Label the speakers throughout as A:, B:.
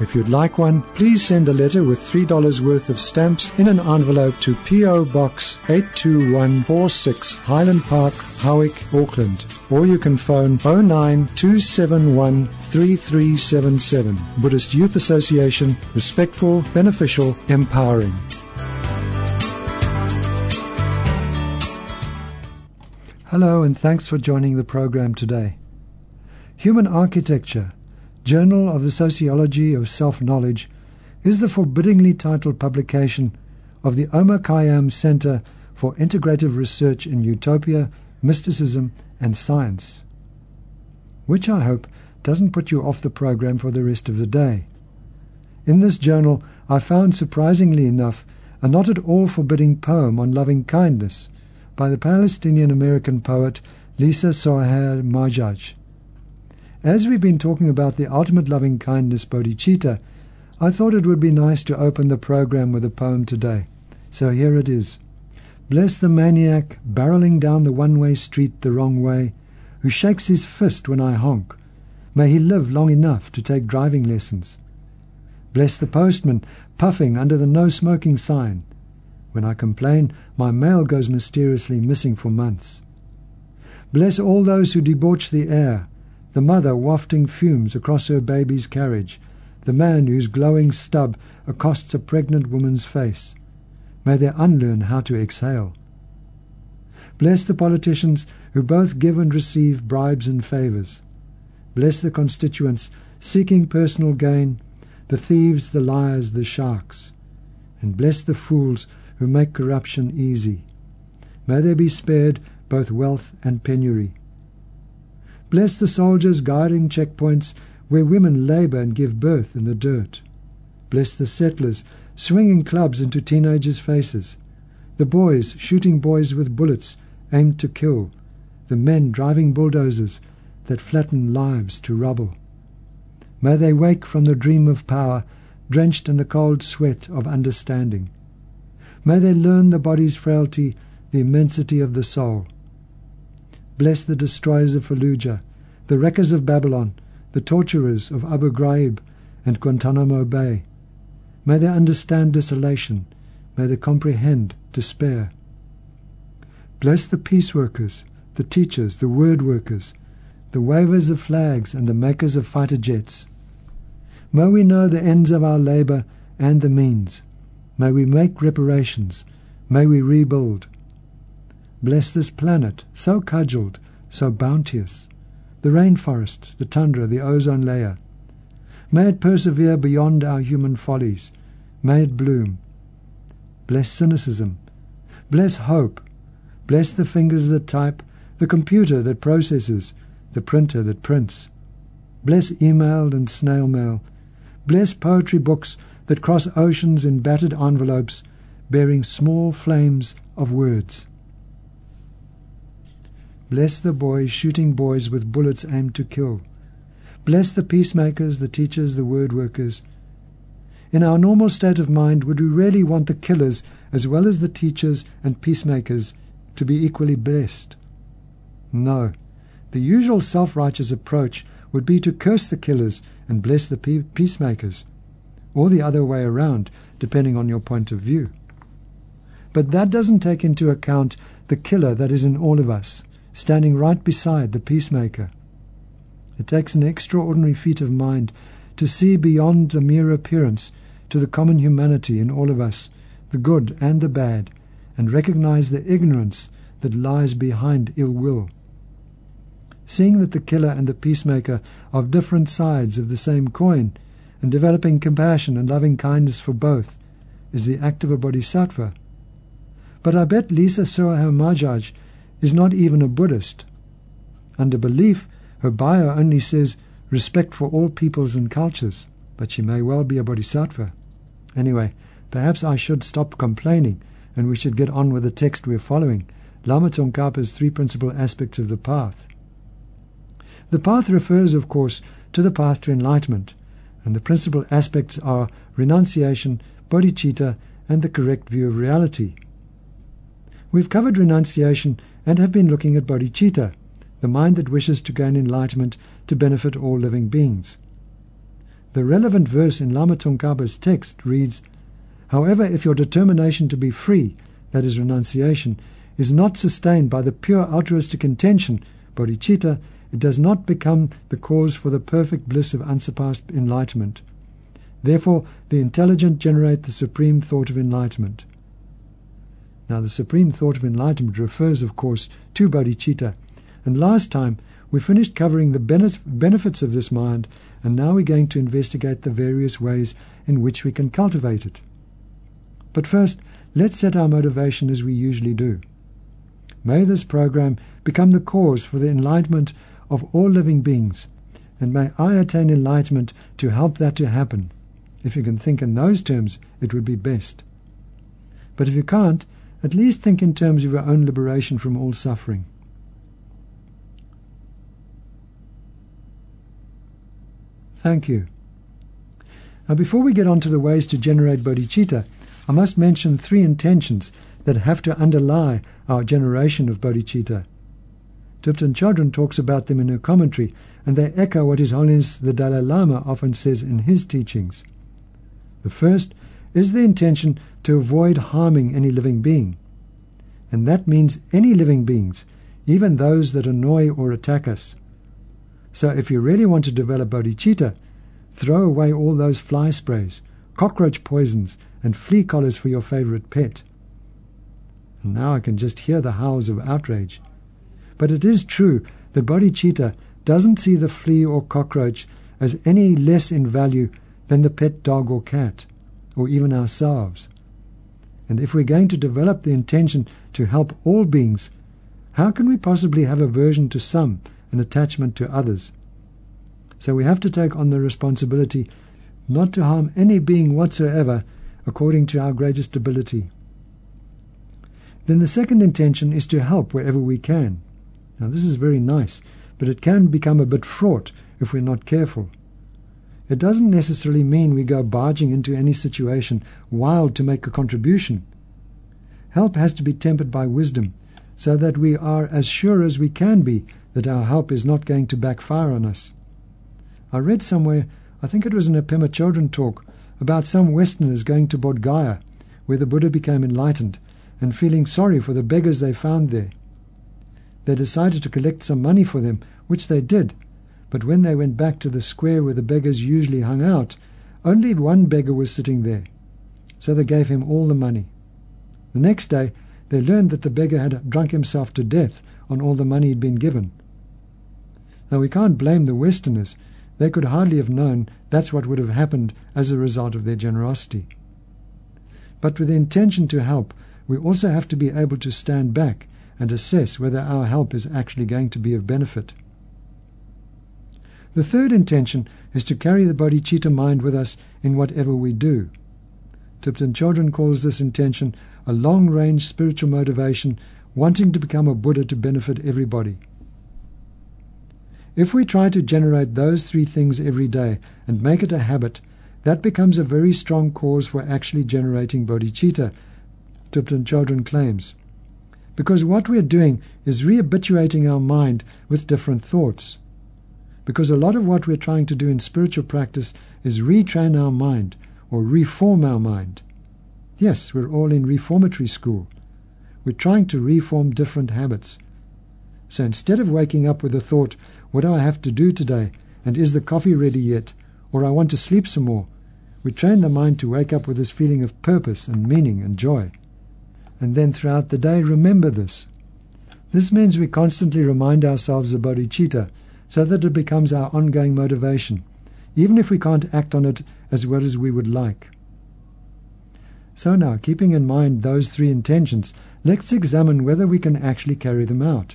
A: If you'd like one, please send a letter with $3 worth of stamps in an envelope to P.O. Box 82146 Highland Park, Howick, Auckland. Or you can phone 09271 3377. Buddhist Youth Association, respectful, beneficial, empowering. Hello and thanks for joining the program today. Human architecture Journal of the Sociology of Self-Knowledge is the forbiddingly titled publication of the Omar Khayyam Center for Integrative Research in Utopia, Mysticism and Science, which I hope doesn't put you off the program for the rest of the day. In this journal, I found surprisingly enough a not at all forbidding poem on loving kindness by the Palestinian American poet Lisa Suhair Majaj. As we've been talking about the ultimate loving kindness bodhicitta, I thought it would be nice to open the program with a poem today. So here it is. Bless the maniac barreling down the one-way street the wrong way, who shakes his fist when I honk. May he live long enough to take driving lessons. Bless the postman puffing under the no smoking sign. When I complain, my mail goes mysteriously missing for months. Bless all those who debauch the air, the mother wafting fumes across her baby's carriage, the man whose glowing stub accosts a pregnant woman's face. May they unlearn how to exhale. Bless the politicians who both give and receive bribes and favours. Bless the constituents seeking personal gain, the thieves, the liars, the sharks. And bless the fools who make corruption easy. May they be spared both wealth and penury. Bless the soldiers guarding checkpoints where women labour and give birth in the dirt. Bless the settlers swinging clubs into teenagers' faces, the boys shooting boys with bullets aimed to kill, the men driving bulldozers that flatten lives to rubble. May they wake from the dream of power, drenched in the cold sweat of understanding. May they learn the body's frailty, the immensity of the soul. Bless the destroyers of Fallujah, the wreckers of Babylon, the torturers of Abu Ghraib and Guantanamo Bay. May they understand desolation. May they comprehend despair. Bless the peace workers, the teachers, the word workers, the wavers of flags and the makers of fighter jets. May we know the ends of our labour and the means. May we make reparations. May we rebuild. Bless this planet, so cudgelled, so bounteous, the rainforests, the tundra, the ozone layer. May it persevere beyond our human follies. May it bloom. Bless cynicism. Bless hope. Bless the fingers that type, the computer that processes, the printer that prints. Bless email and snail mail. Bless poetry books that cross oceans in battered envelopes bearing small flames of words. Bless the boys shooting boys with bullets aimed to kill. Bless the peacemakers, the teachers, the word workers. In our normal state of mind, would we really want the killers as well as the teachers and peacemakers to be equally blessed? No. The usual self righteous approach would be to curse the killers and bless the peacemakers, or the other way around, depending on your point of view. But that doesn't take into account the killer that is in all of us standing right beside the peacemaker. It takes an extraordinary feat of mind to see beyond the mere appearance to the common humanity in all of us, the good and the bad, and recognize the ignorance that lies behind ill will. Seeing that the killer and the peacemaker are different sides of the same coin, and developing compassion and loving kindness for both, is the act of a bodhisattva. But I bet Lisa Suhair Majaj is not even a Buddhist. Under belief, her bio only says respect for all peoples and cultures, but she may well be a bodhisattva. Anyway, perhaps I should stop complaining and we should get on with the text we're following, Lama Tsongkhapa's three principal aspects of the path. The path refers, of course, to the path to enlightenment, and the principal aspects are renunciation, bodhicitta, and the correct view of reality. We've covered renunciation and have been looking at bodhicitta, the mind that wishes to gain enlightenment to benefit all living beings. The relevant verse in Lama Tsongkhapa's text reads, However, if your determination to be free, that is renunciation, is not sustained by the pure altruistic intention, bodhicitta, it does not become the cause for the perfect bliss of unsurpassed enlightenment. Therefore, the intelligent generate the supreme thought of enlightenment. Now, the supreme thought of enlightenment refers, of course, to bodhicitta. And last time, we finished covering the benefits of this mind, and now we're going to investigate the various ways in which we can cultivate it. But first, let's set our motivation as we usually do. May this program become the cause for the enlightenment of all living beings, and may I attain enlightenment to help that to happen. If you can think in those terms, it would be best. But if you can't, at least think in terms of your own liberation from all suffering. Thank you. Now, before we get on to the ways to generate bodhicitta, I must mention three intentions that have to underlie our generation of bodhicitta. Thubten Chodron talks about them in her commentary, and they echo what His Holiness the Dalai Lama often says in his teachings. The first is the intention to avoid harming any living being. And that means any living beings, even those that annoy or attack us. So if you really want to develop bodhicitta, throw away all those fly sprays, cockroach poisons, and flea collars for your favorite pet. And now I can just hear the howls of outrage. But it is true that bodhicitta doesn't see the flea or cockroach as any less in value than the pet dog or cat, or even ourselves. And if we're going to develop the intention to help all beings, how can we possibly have aversion to some and attachment to others? So we have to take on the responsibility not to harm any being whatsoever according to our greatest ability. Then the second intention is to help wherever we can. Now, this is very nice, but it can become a bit fraught if we're not careful. It doesn't necessarily mean we go barging into any situation wild to make a contribution. Help has to be tempered by wisdom, so that we are as sure as we can be that our help is not going to backfire on us. I read somewhere, I think it was in a Pema Chodron talk, about some Westerners going to Bodh Gaya, where the Buddha became enlightened, and feeling sorry for the beggars they found there. They decided to collect some money for them, which they did, but when they went back to the square where the beggars usually hung out, only one beggar was sitting there. So they gave him all the money. The next day, they learned that the beggar had drunk himself to death on all the money he'd been given. Now, we can't blame the Westerners. They could hardly have known that's what would have happened as a result of their generosity. But with the intention to help, we also have to be able to stand back and assess whether our help is actually going to be of benefit. The third intention is to carry the bodhicitta mind with us in whatever we do. Thubten Chodron calls this intention a long range spiritual motivation wanting to become a Buddha to benefit everybody. If we try to generate those three things every day and make it a habit, that becomes a very strong cause for actually generating bodhicitta, Thubten Chodron claims because what we're doing is rehabituating our mind with different thoughts. Because a lot of what we're trying to do in spiritual practice is retrain our mind or reform our mind. Yes, we're all in reformatory school. We're trying to reform different habits. So instead of waking up with the thought, what do I have to do today? And is the coffee ready yet? Or I want to sleep some more. We train the mind to wake up with this feeling of purpose and meaning and joy and then throughout the day remember this. This means we constantly remind ourselves of bodhicitta so that it becomes our ongoing motivation, even if we can't act on it as well as we would like. So now, keeping in mind those three intentions, let's examine whether we can actually carry them out.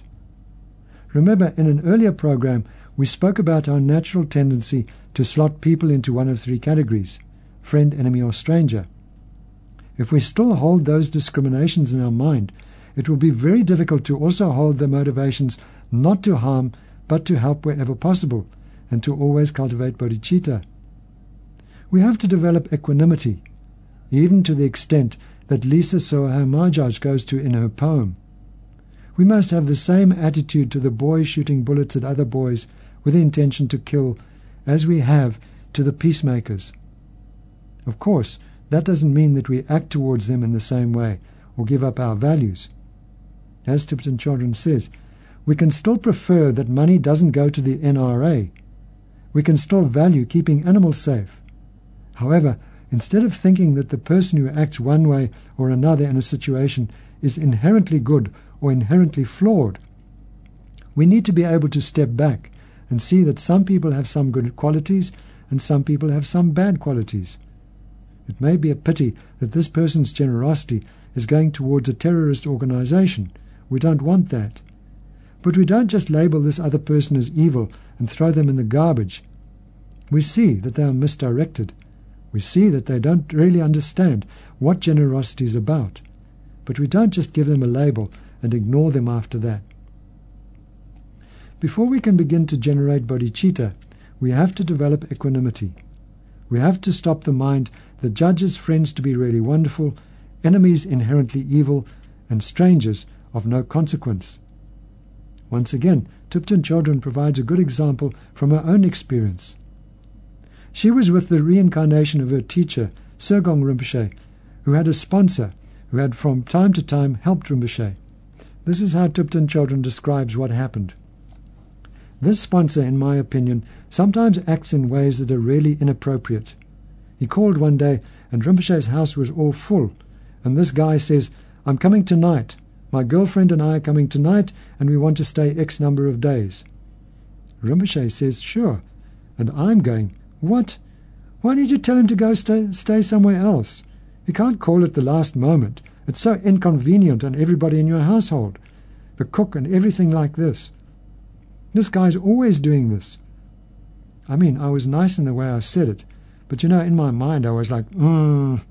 A: Remember, in an earlier program, we spoke about our natural tendency to slot people into one of three categories friend, enemy, or stranger. If we still hold those discriminations in our mind, it will be very difficult to also hold the motivations not to harm but to help wherever possible and to always cultivate bodhicitta. We have to develop equanimity, even to the extent that Lisa Suhair Majaj goes to in her poem. We must have the same attitude to the boys shooting bullets at other boys with the intention to kill as we have to the peacemakers. Of course, that doesn't mean that we act towards them in the same way or give up our values. As Thubten Chodron says, we can still prefer that money doesn't go to the NRA. We can still value keeping animals safe. However, instead of thinking that the person who acts one way or another in a situation is inherently good or inherently flawed, we need to be able to step back and see that some people have some good qualities and some people have some bad qualities. It may be a pity that this person's generosity is going towards a terrorist organization. We don't want that. But we don't just label this other person as evil and throw them in the garbage. We see that they are misdirected. We see that they don't really understand what generosity is about. But we don't just give them a label and ignore them after that. Before we can begin to generate bodhicitta, we have to develop equanimity. We have to stop the mind that judges friends to be really wonderful, enemies inherently evil, and strangers of no consequence. Once again, Thubten Chodron provides a good example from her own experience. She was with the reincarnation of her teacher, Serkong Rinpoche, who had a sponsor who had from time to time helped Rinpoche. This is how Thubten Chodron describes what happened. This sponsor, in my opinion, sometimes acts in ways that are really inappropriate. He called one day, and Rinpoche's house was all full, and this guy says, I'm coming tonight. My girlfriend and I are coming tonight, and we want to stay X number of days. Rinpoche says, Sure. And I'm going, What? Why did you tell him to go stay, stay somewhere else? You can't call it the last moment. It's so inconvenient on everybody in your household, the cook and everything like this. This guy's always doing this. I mean, I was nice in the way I said it, but you know, in my mind I was like, mm.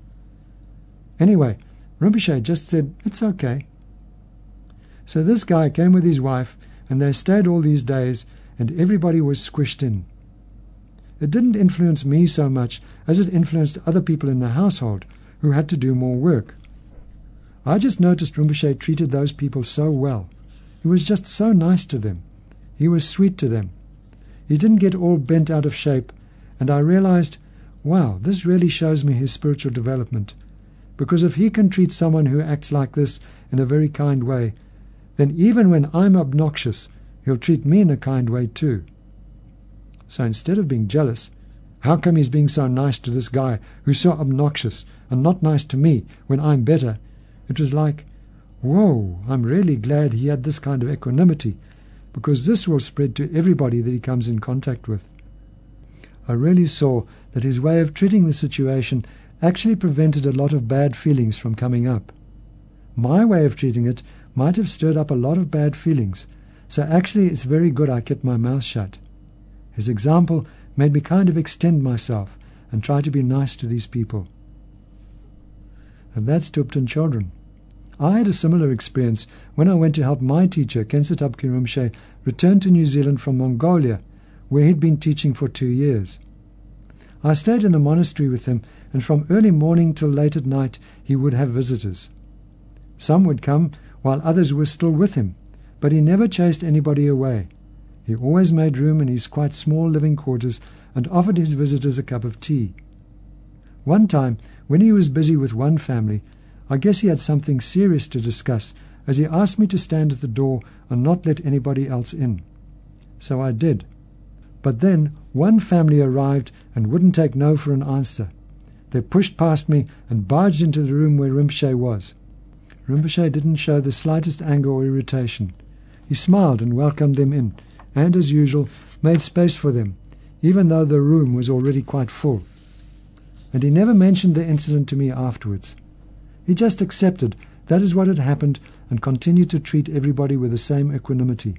A: Anyway, Rinpoche just said, It's okay. So this guy came with his wife, and they stayed all these days, and everybody was squished in. It didn't influence me so much as it influenced other people in the household who had to do more work. I just noticed Rinpoche treated those people so well. He was just so nice to them. He was sweet to them. He didn't get all bent out of shape, and I realized, wow, this really shows me his spiritual development. Because if he can treat someone who acts like this in a very kind way, then even when I'm obnoxious, he'll treat me in a kind way too. So instead of being jealous, how come he's being so nice to this guy who's so obnoxious and not nice to me when I'm better? It was like, whoa, I'm really glad he had this kind of equanimity, because this will spread to everybody that he comes in contact with. I really saw that his way of treating the situation actually prevented a lot of bad feelings from coming up. My way of treating it might have stirred up a lot of bad feelings, so actually it's very good I kept my mouth shut. His example made me kind of extend myself and try to be nice to these people. And that's Thubten Chodron. I had a similar experience when I went to help my teacher, Khensa Tabkin Rinpoche, return to New Zealand from Mongolia, where he'd been teaching for two years. I stayed in the monastery with him, and from early morning till late at night he would have visitors. Some would come while others were still with him, but he never chased anybody away. He always made room in his quite small living quarters and offered his visitors a cup of tea. One time, when he was busy with one family, I guess he had something serious to discuss, as he asked me to stand at the door and not let anybody else in. So I did. But then one family arrived and wouldn't take no for an answer. They pushed past me and barged into the room where Rinpoche was. Rinpoche didn't show the slightest anger or irritation. He smiled and welcomed them in, and, as usual, made space for them, even though the room was already quite full. And he never mentioned the incident to me afterwards. He just accepted that is what had happened and continued to treat everybody with the same equanimity.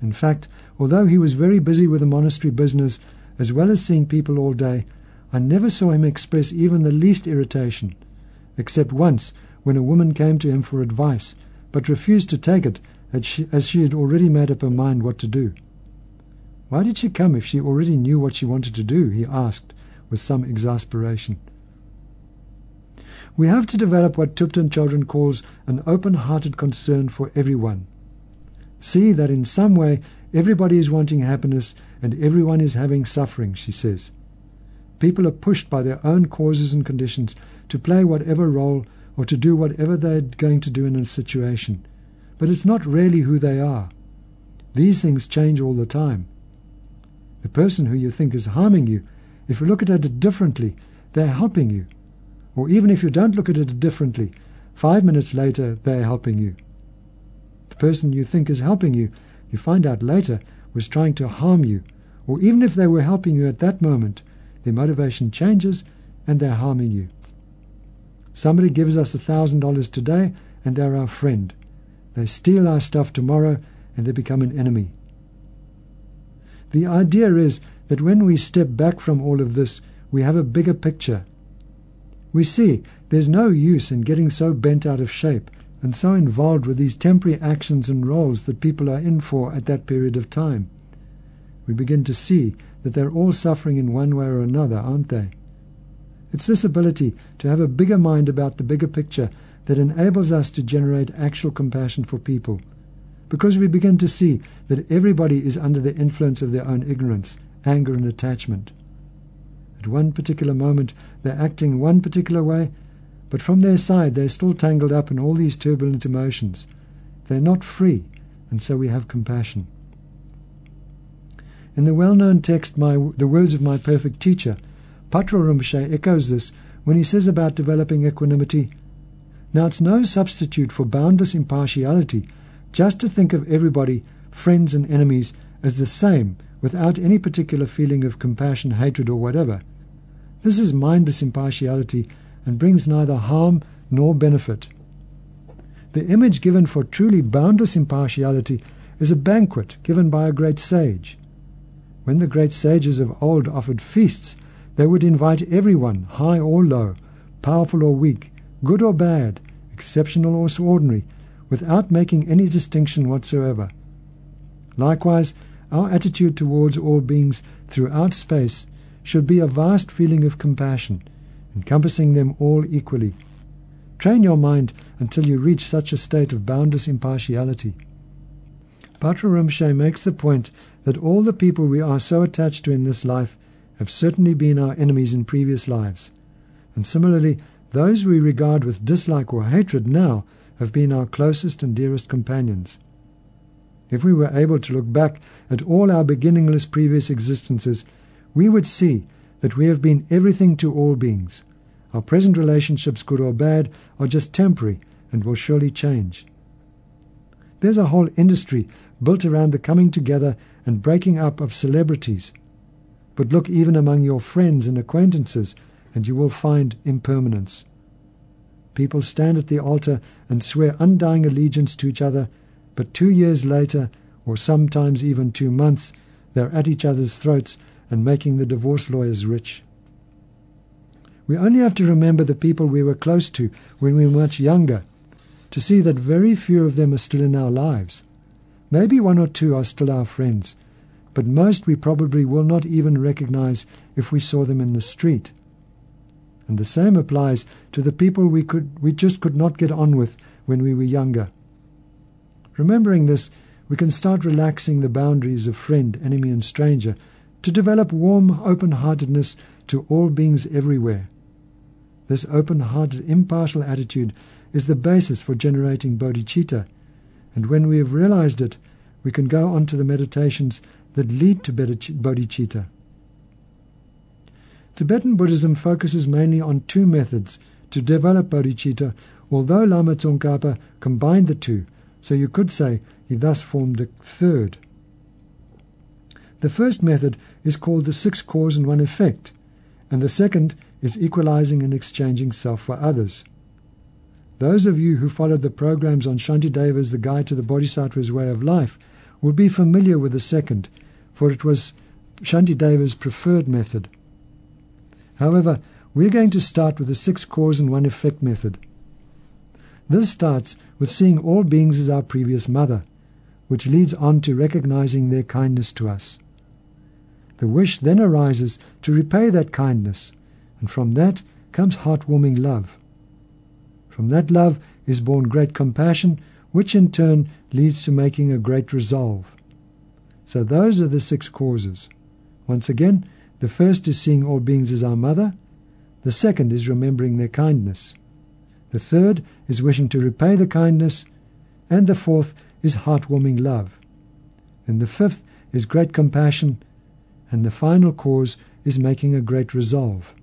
A: In fact, although he was very busy with the monastery business, as well as seeing people all day, I never saw him express even the least irritation, except once when a woman came to him for advice, but refused to take it as she, as she had already made up her mind what to do. Why did she come if she already knew what she wanted to do? he asked with some exasperation. We have to develop what Thubten Chodron calls an open-hearted concern for everyone. See that in some way everybody is wanting happiness and everyone is having suffering, she says. People are pushed by their own causes and conditions to play whatever role or to do whatever they're going to do in a situation. But it's not really who they are. These things change all the time. The person who you think is harming you, if you look at it differently, they're helping you. Or even if you don't look at it differently, five minutes later they're helping you. The person you think is helping you, you find out later was trying to harm you. Or even if they were helping you at that moment, their motivation changes and they're harming you. Somebody gives us a thousand dollars today and they're our friend. They steal our stuff tomorrow and they become an enemy. The idea is that when we step back from all of this, we have a bigger picture. We see there's no use in getting so bent out of shape and so involved with these temporary actions and roles that people are in for at that period of time. We begin to see that they're all suffering in one way or another, aren't they? It's this ability to have a bigger mind about the bigger picture that enables us to generate actual compassion for people. Because we begin to see that everybody is under the influence of their own ignorance, anger, and attachment. At one particular moment, they're acting one particular way, but from their side, they're still tangled up in all these turbulent emotions. They're not free, and so we have compassion. In the well known text, my, The Words of My Perfect Teacher, Patrul Rinpoche echoes this when he says about developing equanimity. Now, it's no substitute for boundless impartiality just to think of everybody, friends and enemies, as the same without any particular feeling of compassion, hatred, or whatever. This is mindless impartiality and brings neither harm nor benefit. The image given for truly boundless impartiality is a banquet given by a great sage. When the great sages of old offered feasts, they would invite everyone, high or low, powerful or weak, good or bad, exceptional or ordinary, without making any distinction whatsoever. Likewise, our attitude towards all beings throughout space should be a vast feeling of compassion, encompassing them all equally. Train your mind until you reach such a state of boundless impartiality. Patrul Rinpoche makes the point that all the people we are so attached to in this life have certainly been our enemies in previous lives. And similarly, those we regard with dislike or hatred now have been our closest and dearest companions. If we were able to look back at all our beginningless previous existences, we would see that we have been everything to all beings. Our present relationships, good or bad, are just temporary and will surely change. There's a whole industry built around the coming together and breaking up of celebrities, but look even among your friends and acquaintances, and you will find impermanence. People stand at the altar and swear undying allegiance to each other, but two years later, or sometimes even two months, they're at each other's throats and making the divorce lawyers rich. We only have to remember the people we were close to when we were much younger to see that very few of them are still in our lives. Maybe one or two are still our friends, but most we probably will not even recognize if we saw them in the street. And the same applies to the people we could we just could not get on with when we were younger. Remembering this, we can start relaxing the boundaries of friend, enemy, and stranger to develop warm open heartedness to all beings everywhere. This open hearted, impartial attitude is the basis for generating bodhicitta, and when we have realized it, we can go on to the meditations that lead to bodhicitta. Tibetan Buddhism focuses mainly on two methods to develop bodhicitta, although Lama Tsongkhapa combined the two, so you could say he thus formed a third. The first method is called the six cause and one effect, and the second is equalizing and exchanging self for others. Those of you who followed the programs on Shantideva's The Guide to the Bodhisattva's Way of Life will be familiar with the second, for it was Shantideva's preferred method. However, we're going to start with the six cause and one effect method. This starts with seeing all beings as our previous mother, which leads on to recognizing their kindness to us. The wish then arises to repay that kindness, and from that comes heartwarming love. From that love is born great compassion, which in turn leads to making a great resolve. So those are the six causes. Once again, the first is seeing all beings as our mother. The second is remembering their kindness. The third is wishing to repay the kindness. And the fourth is heartwarming love. And the fifth is great compassion. And the final cause is making a great resolve.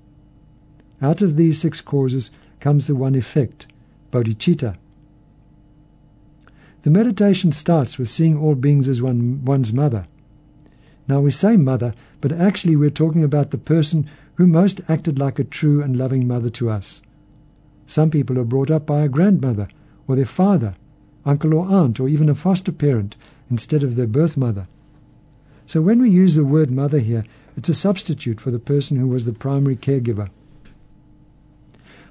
A: Out of these six causes comes the one effect, bodhicitta. The meditation starts with seeing all beings as one, one's mother. Now we say mother, but actually we're talking about the person who most acted like a true and loving mother to us. Some people are brought up by a grandmother, or their father, uncle or aunt, or even a foster parent instead of their birth mother. So when we use the word mother here, it's a substitute for the person who was the primary caregiver.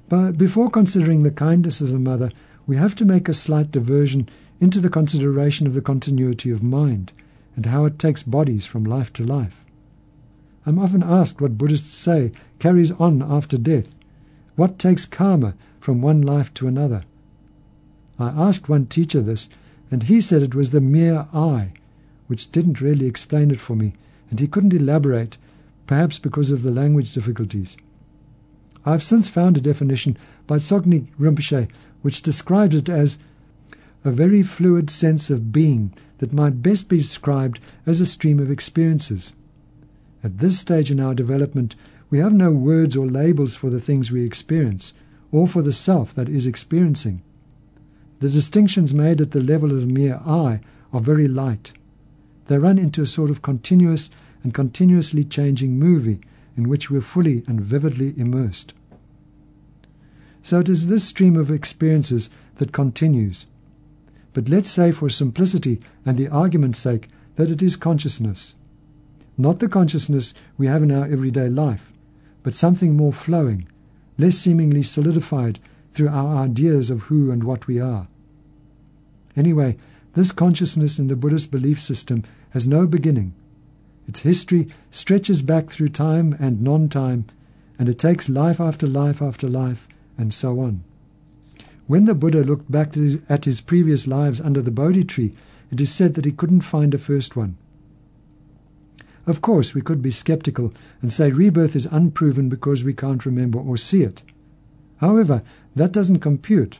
A: But before considering the kindness of the mother, we have to make a slight diversion into the consideration of the continuity of mind and how it takes bodies from life to life. I'm often asked what Buddhists say carries on after death. What takes karma from one life to another? I asked one teacher this, and he said it was the mere I, which didn't really explain it for me, and he couldn't elaborate, perhaps because of the language difficulties. I have since found a definition by Tsoknyi Rinpoche which describes it as a very fluid sense of being that might best be described as a stream of experiences. At this stage in our development, we have no words or labels for the things we experience, or for the self that is experiencing. The distinctions made at the level of mere I are very light. They run into a sort of continuous and continuously changing movie in which we're fully and vividly immersed. So it is this stream of experiences that continues. But let's say, for simplicity and the argument's sake, that it is consciousness. Not the consciousness we have in our everyday life, but something more flowing, less seemingly solidified through our ideas of who and what we are. Anyway, this consciousness in the Buddhist belief system has no beginning. Its history stretches back through time and non time, and it takes life after life after life, and so on. When the Buddha looked back at his, at his, previous lives under the Bodhi tree, it is said that he couldn't find a first one. Of course, we could be skeptical and say rebirth is unproven because we can't remember or see it. However, that doesn't compute,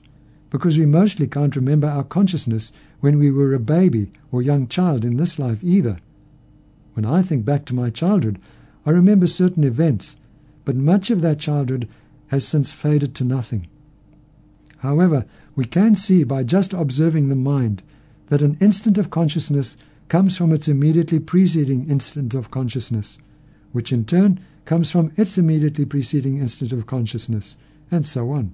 A: because we mostly can't remember our consciousness when we were a baby or young child in this life either. When I think back to my childhood, I remember certain events, but much of that childhood has since faded to nothing. However, we can see by just observing the mind that an instant of consciousness comes from its immediately preceding instant of consciousness, which in turn comes from its immediately preceding instant of consciousness, and so on.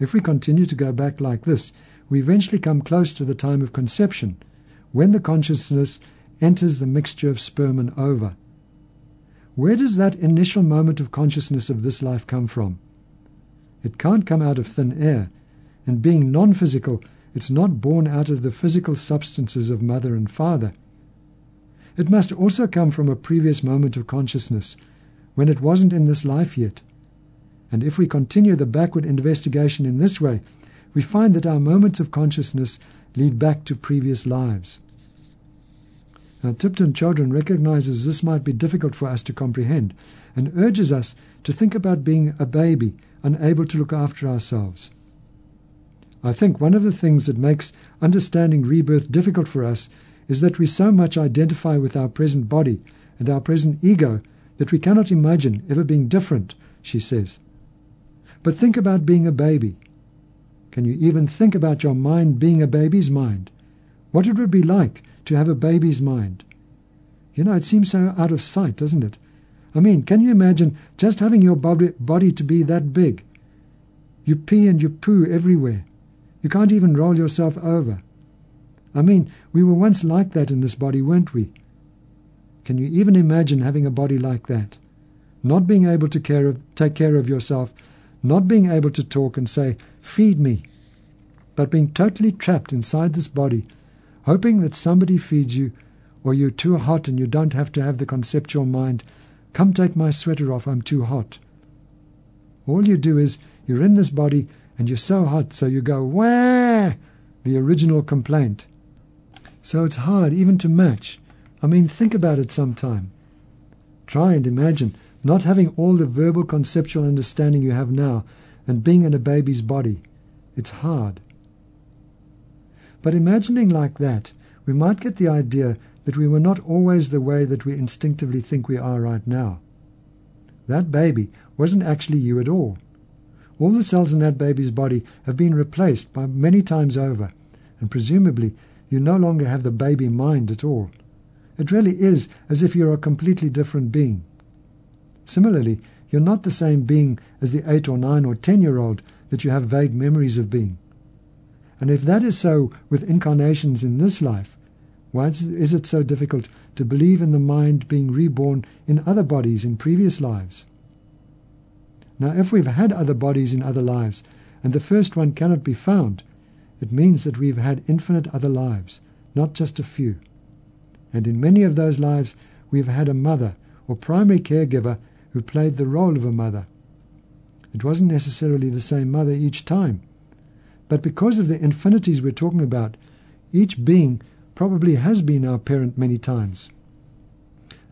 A: If we continue to go back like this, we eventually come close to the time of conception, when the consciousness enters the mixture of sperm and ova. Where does that initial moment of consciousness of this life come from? It can't come out of thin air, and being non physical, it's not born out of the physical substances of mother and father. It must also come from a previous moment of consciousness, when it wasn't in this life yet. And if we continue the backward investigation in this way, we find that our moments of consciousness lead back to previous lives. Now, Thubten Chodron recognizes this might be difficult for us to comprehend and urges us to think about being a baby, unable to look after ourselves. I think one of the things that makes understanding rebirth difficult for us is that we so much identify with our present body and our present ego that we cannot imagine ever being different, she says. But think about being a baby. Can you even think about your mind being a baby's mind? What it would be like to have a baby's mind. You know, it seems so out of sight, doesn't it? I mean, can you imagine just having your body to be that big? You pee and you poo everywhere. You can't even roll yourself over. I mean, we were once like that in this body, weren't we? Can you even imagine having a body like that? not being able to care of, take care of yourself, not being able to talk and say, Feed me, but being totally trapped inside this body, hoping that somebody feeds you, or you're too hot and you don't have to have the conceptual mind, Come take my sweater off, I'm too hot. All you do is you're in this body and you're so hot, so you go, Wah! The original complaint. So it's hard even to match. I mean, think about it sometime. Try and imagine not having all the verbal conceptual understanding you have now and being in a baby's body. It's hard. But imagining like that, we might get the idea that we were not always the way that we instinctively think we are right now. That baby wasn't actually you at all. All the cells in that baby's body have been replaced by many times over, and presumably you no longer have the baby mind at all. It really is as if you're a completely different being. Similarly, you're not the same being as the eight or nine or ten year old that you have vague memories of being. And if that is so with incarnations in this life, why is it so difficult to believe in the mind being reborn in other bodies in previous lives? Now, if we've had other bodies in other lives, and the first one cannot be found, it means that we've had infinite other lives, not just a few. And in many of those lives, we've had a mother or primary caregiver who played the role of a mother. It wasn't necessarily the same mother each time. But because of the infinities we're talking about, each being probably has been our parent many times.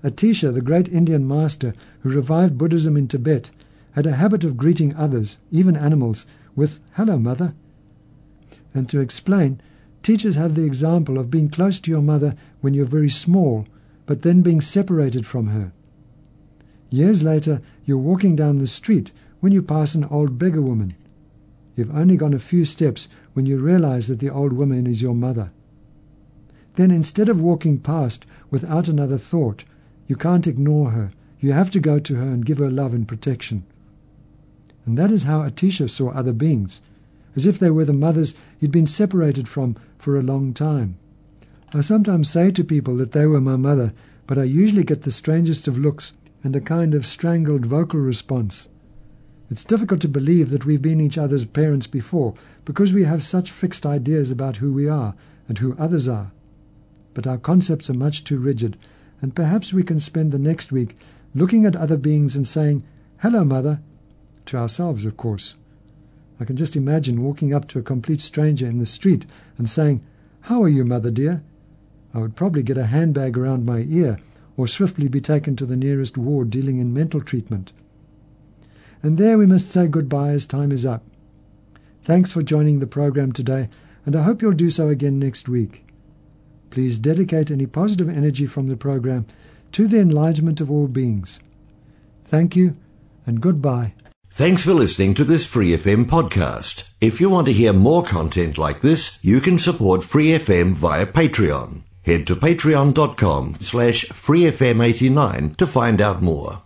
A: Atisha, the great Indian master who revived Buddhism in Tibet, had a habit of greeting others, even animals, with, Hello, mother. And to explain, teachers have the example of being close to your mother when you're very small, but then being separated from her. Years later, you're walking down the street when you pass an old beggar woman. You've only gone a few steps when you realize that the old woman is your mother. Then instead of walking past without another thought, you can't ignore her. You have to go to her and give her love and protection. And that is how Atisha saw other beings, as if they were the mothers he'd been separated from for a long time. I sometimes say to people that they were my mother, but I usually get the strangest of looks and a kind of strangled vocal response. It's difficult to believe that we've been each other's parents before because we have such fixed ideas about who we are and who others are. But our concepts are much too rigid, and perhaps we can spend the next week looking at other beings and saying, Hello, Mother, to ourselves, of course. I can just imagine walking up to a complete stranger in the street and saying, How are you, Mother dear? I would probably get a handbag around my ear or swiftly be taken to the nearest ward dealing in mental treatment. And there we must say goodbye as time is up. Thanks for joining the program today, and I hope you'll do so again next week. Please dedicate any positive energy from the program to the enlightenment of all beings. Thank you, and goodbye.
B: Thanks for listening to this Free FM podcast. If you want to hear more content like this, you can support Free FM via Patreon. Head to patreon.com slash freefm89 to find out more.